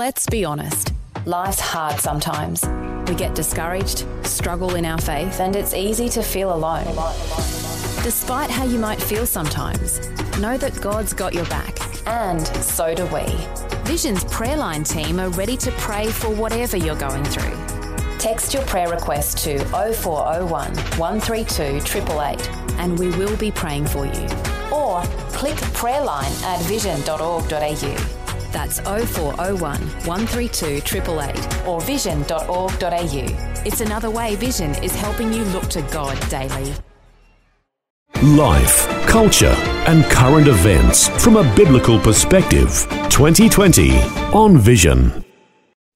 Let's be honest. Life's hard sometimes. We get discouraged, struggle in our faith, and it's easy to feel alone. Despite how you might feel sometimes, know that God's got your back. And so do we. Vision's prayer line team are ready to pray for whatever you're going through. Text your prayer request to 0401 132 888 and we will be praying for you. Or click prayerline at vision.org.au. That's 0401 132 888 or vision.org.au. It's another way Vision is helping you look to God daily. Life, culture, and current events from a biblical perspective. 2020 on Vision.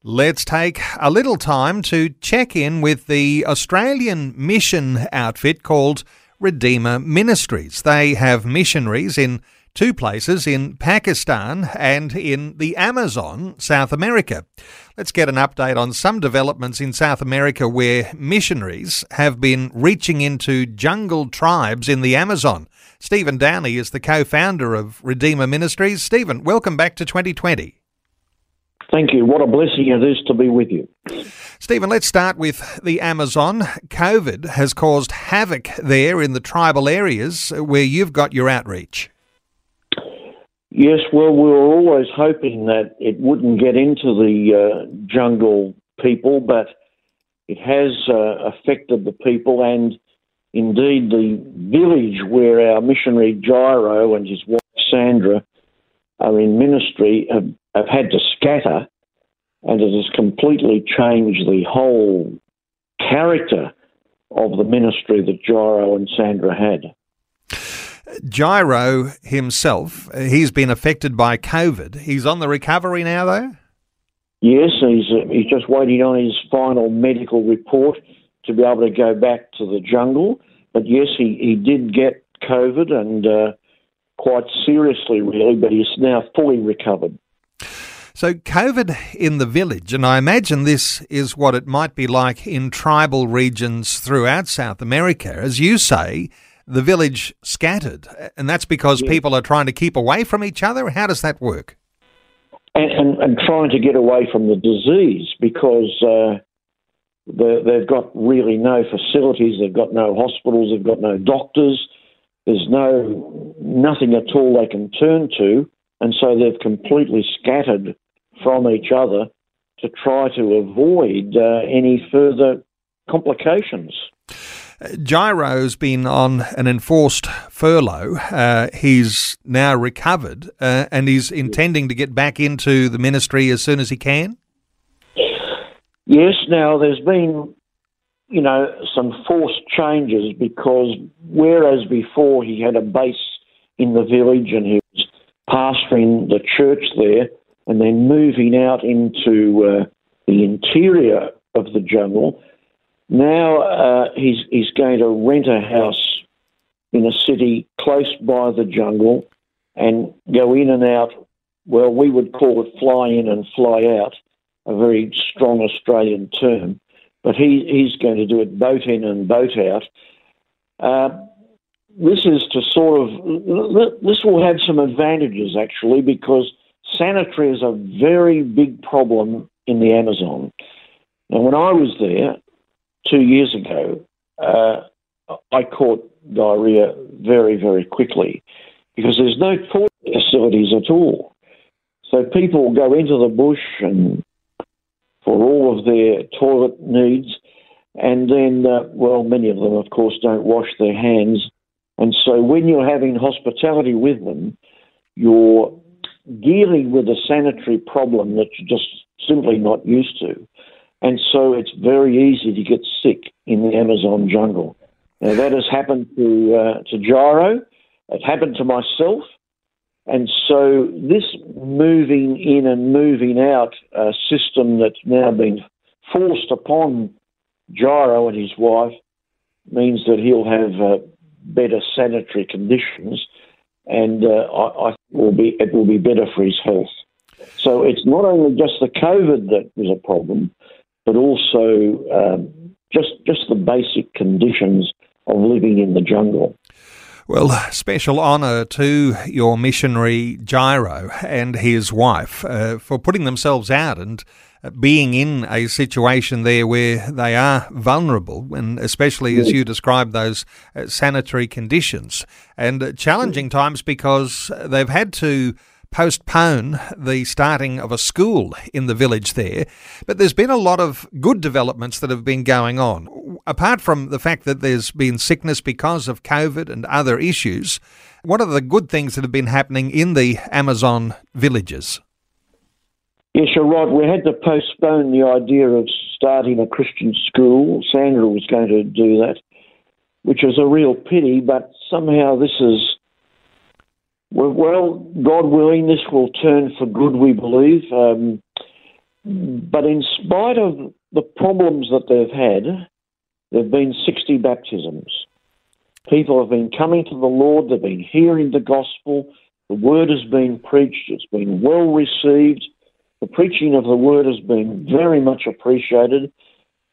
Let's take a little time to check in with the Australian mission outfit called Redeemer Ministries. They have missionaries in two places in Pakistan and in the Amazon, South America. Let's get an update on some developments in South America where missionaries have been reaching into jungle tribes in the Amazon. Stephen Downey is the co founder of Redeemer Ministries. Stephen, welcome back to 2020. Thank you. What a blessing it is to be with you. Stephen, let's start with the Amazon. COVID has caused havoc there in the tribal areas where you've got your outreach. Yes, well, we were always hoping that it wouldn't get into the uh, jungle people, but it has uh, affected the people, and indeed the village where our missionary Jairo and his wife Sandra are in ministry have, have had to scatter, and it has completely changed the whole character of the ministry that Jairo and Sandra had. Jairo himself, he's been affected by COVID. He's on the recovery now, though? Yes, he's, uh, he's just waiting on his final medical report to be able to go back to the jungle. But yes, he, he did get COVID and uh, quite seriously, really, but he's now fully recovered. So, COVID in the village, and I imagine this is what it might be like in tribal regions throughout South America. As you say, the village scattered, and that's because people are trying to keep away from each other. How does that work? And, and, and trying to get away from the disease because uh, the, they've got really no facilities, they've got no hospitals, they've got no doctors, there's no nothing at all they can turn to, and so they've completely scattered from each other to try to avoid uh, any further complications. Jairo's been on an enforced furlough. Uh, he's now recovered uh, and he's intending to get back into the ministry as soon as he can. Yes, now there's been, you know, some forced changes because whereas before he had a base in the village and he was pastoring the church there and then moving out into uh, the interior of the jungle, now uh, he's he's going to rent a house in a city close by the jungle and go in and out. Well, we would call it fly in and fly out, a very strong Australian term. But he, he's going to do it boat in and boat out. Uh, this is to sort of this will have some advantages actually because sanitary is a very big problem in the Amazon. Now, when I was there, two years ago, uh, I caught diarrhea very, very quickly because there's no toilet facilities at all. So people go into the bush and for all of their toilet needs, and then, uh, well, many of them, of course, don't wash their hands. And so when you're having hospitality with them, you're dealing with a sanitary problem that you're just simply not used to. And so it's very easy to get sick in the Amazon jungle. Now, that has happened to, uh, to Jairo, it happened to myself. And so this moving in and moving out uh, system that's now been forced upon Jairo and his wife means that he'll have uh, better sanitary conditions, and uh, I, I will be it will be better for his health. So it's not only just the COVID that was a problem, but also um, just just the basic conditions of living in the jungle. Well, special honour to your missionary Jairo and his wife uh, for putting themselves out and being in a situation there where they are vulnerable, and especially as you describe those uh, sanitary conditions and uh, challenging times because they've had to postpone the starting of a school in the village there. But there's been a lot of good developments that have been going on. Apart from the fact that there's been sickness because of COVID and other issues, what are the good things that have been happening in the Amazon villages? Yes, you're right. We had to postpone the idea of starting a Christian school. Sandra was going to do that, which is a real pity, but somehow this is well, God willing, this will turn for good, we believe. Um, but in spite of the problems that they've had, there have been 60 baptisms. People have been coming to the Lord, they've been hearing the gospel, the word has been preached, it's been well received. The preaching of the word has been very much appreciated,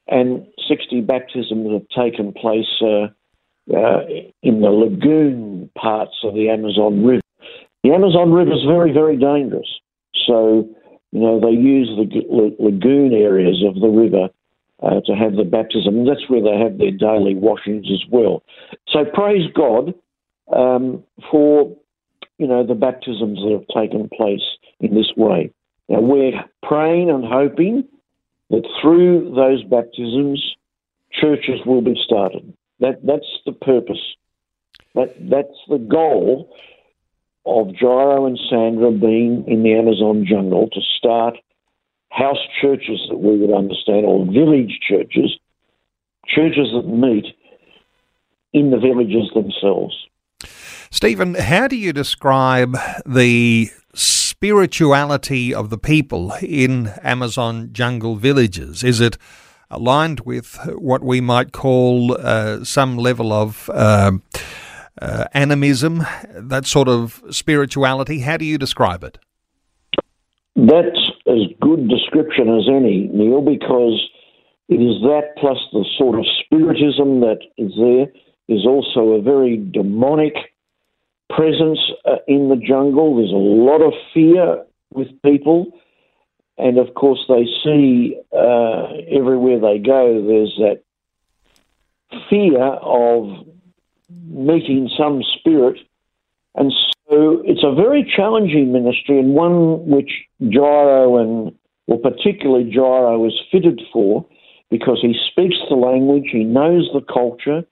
and 60 baptisms have taken place uh, uh, in the lagoon parts of the Amazon River. The Amazon River is very, very dangerous. So, you know, they use the lagoon areas of the river uh, to have the baptism. And that's where they have their daily washings as well. So praise God um, for, you know, the baptisms that have taken place in this way. Now, we're praying and hoping that through those baptisms, churches will be started. That, that's the purpose. That, that's the goal of Jairo and Sandra being in the Amazon jungle to start house churches that we would understand, or village churches, churches that meet in the villages themselves. Stephen, how do you describe the spirituality of the people in Amazon jungle villages? Is it aligned with what we might call uh, some level of uh, uh, animism, that sort of spirituality. How do you describe it? That's as good description as any, Neil, because it is that plus the sort of spiritism that is there is also a very demonic presence uh, in the jungle. There's a lot of fear with people. And of course, they see uh, everywhere they go, there's that fear of meeting some spirit. And so it's a very challenging ministry and one which Jairo and, well, particularly Jairo is fitted for because he speaks the language, he knows the culture,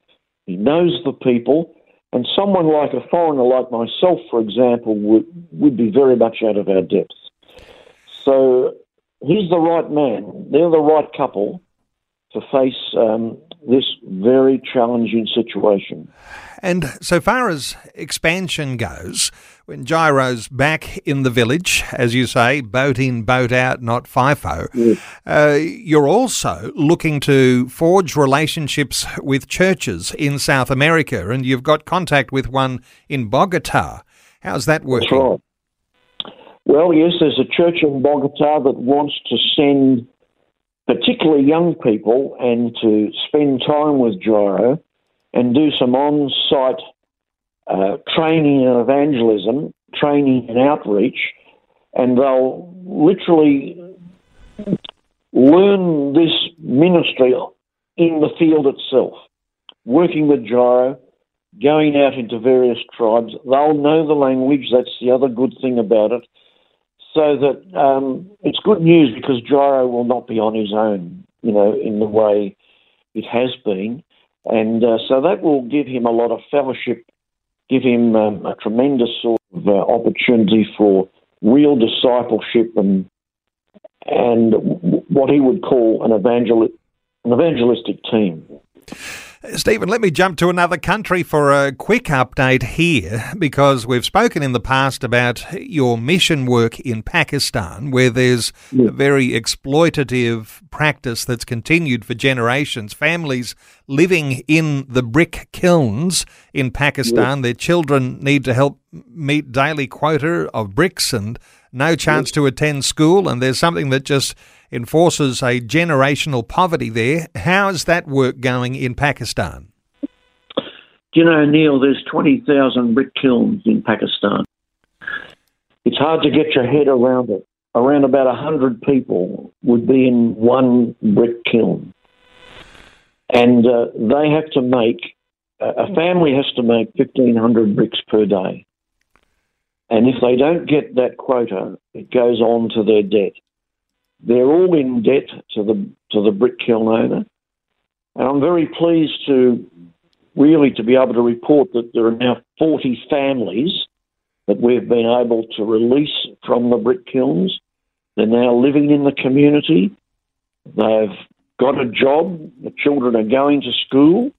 he knows the people, and someone like a foreigner like myself, for example, would, would be very much out of our depth. So he's the right man. They're the right couple to face um, this very challenging situation. And so far as expansion goes, when Jairo's back in the village, as you say, boat in, boat out, not FIFO, yes. uh, you're also looking to forge relationships with churches in South America, and you've got contact with one in Bogota. How's that working? Right. Well, yes, there's a church in Bogota that wants to send particularly young people and to spend time with Jairo and do some on site uh, training and evangelism, training and outreach, and they'll literally learn this ministry in the field itself, working with Jairo, going out into various tribes. They'll know the language, that's the other good thing about it. So that um, it's good news because Jairo will not be on his own, you know, in the way it has been. And uh, so that will give him a lot of fellowship, give him um, a tremendous sort of uh, opportunity for real discipleship and and what he would call an evangel- an evangelistic team. Stephen, let me jump to another country for a quick update here because we've spoken in the past about your mission work in Pakistan, where there's a very exploitative practice that's continued for generations. Families living in the brick kilns in Pakistan, their children need to help meet daily quota of bricks and no chance to attend school, and there's something that just enforces a generational poverty there. How is that work going in Pakistan? Do you know, Neil, there's 20,000 brick kilns in Pakistan. It's hard to get your head around it. Around about 100 people would be in one brick kiln. And uh, they have to make, a family has to make 1,500 bricks per day. And if they don't get that quota, it goes on to their debt. They're all in debt to the to the brick kiln owner, and I'm very pleased to really to be able to report that there are now 40 families that we've been able to release from the brick kilns. They're now living in the community. They've got a job. The children are going to school,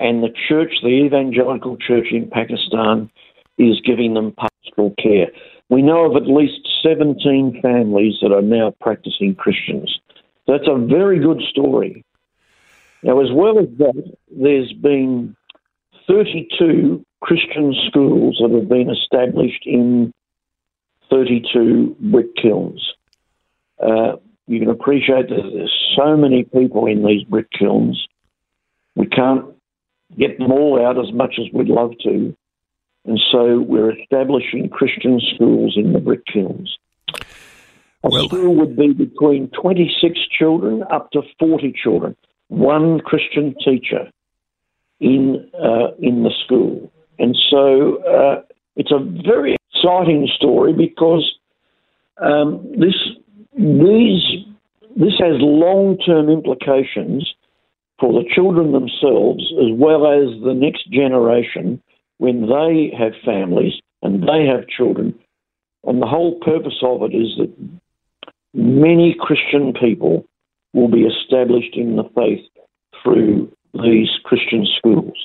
and the church, the evangelical church in Pakistan, is giving them pastoral care. We know of at least 17 families that are now practicing Christians. That's a very good story. Now, as well as that, there's been 32 Christian schools that have been established in 32 brick kilns. Uh, you can appreciate that there's so many people in these brick kilns. We can't get them all out as much as we'd love to. And so we're establishing Christian schools in the brick kilns. A well, school would be between 26 children up to 40 children, one Christian teacher in, uh, in the school. And so uh, it's a very exciting story because um, this, these, this has long term implications for the children themselves as well as the next generation when they have families and they have children. And the whole purpose of it is that many Christian people will be established in the faith through these Christian schools.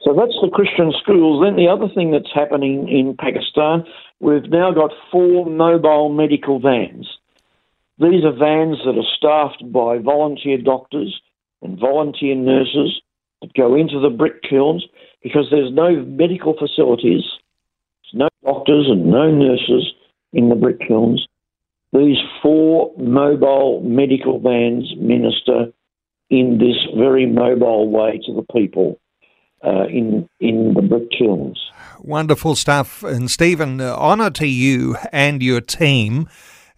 So that's the Christian schools. Then the other thing that's happening in Pakistan, we've now got four mobile medical vans. These are vans that are staffed by volunteer doctors and volunteer nurses that go into the brick kilns because there's no medical facilities, no doctors and no nurses in the brick kilns. These four mobile medical vans minister in this very mobile way to the people uh, in in the brick kilns. Wonderful stuff, and Stephen, uh, honour to you and your team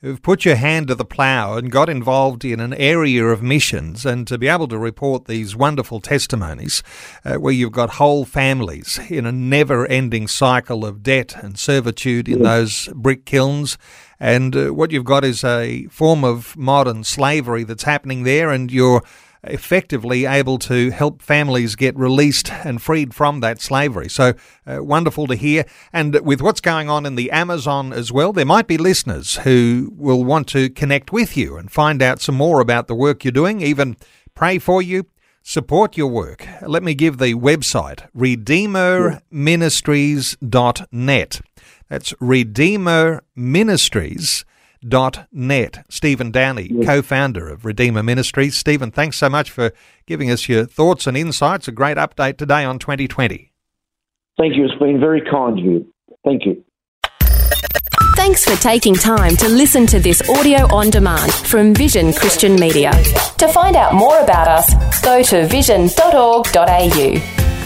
who've put your hand to the plough and got involved in an area of missions, and to be able to report these wonderful testimonies uh, where you've got whole families in a never ending cycle of debt and servitude in those brick kilns. And uh, what you've got is a form of modern slavery that's happening there, and you're effectively able to help families get released and freed from that slavery. So uh, wonderful to hear. And with what's going on in the Amazon as well, there might be listeners who will want to connect with you and find out some more about the work you're doing, even pray for you. Support your work. Let me give the website redeemerministries.net. That's Redeemer Ministries net. Stephen Downey, yes. co founder of Redeemer Ministries. Stephen, thanks so much for giving us your thoughts and insights. A great update today on 2020. Thank you. It's been very kind of you. Thank you. Thanks for taking time to listen to this audio on demand from Vision Christian Media. To find out more about us, go to vision.org.au.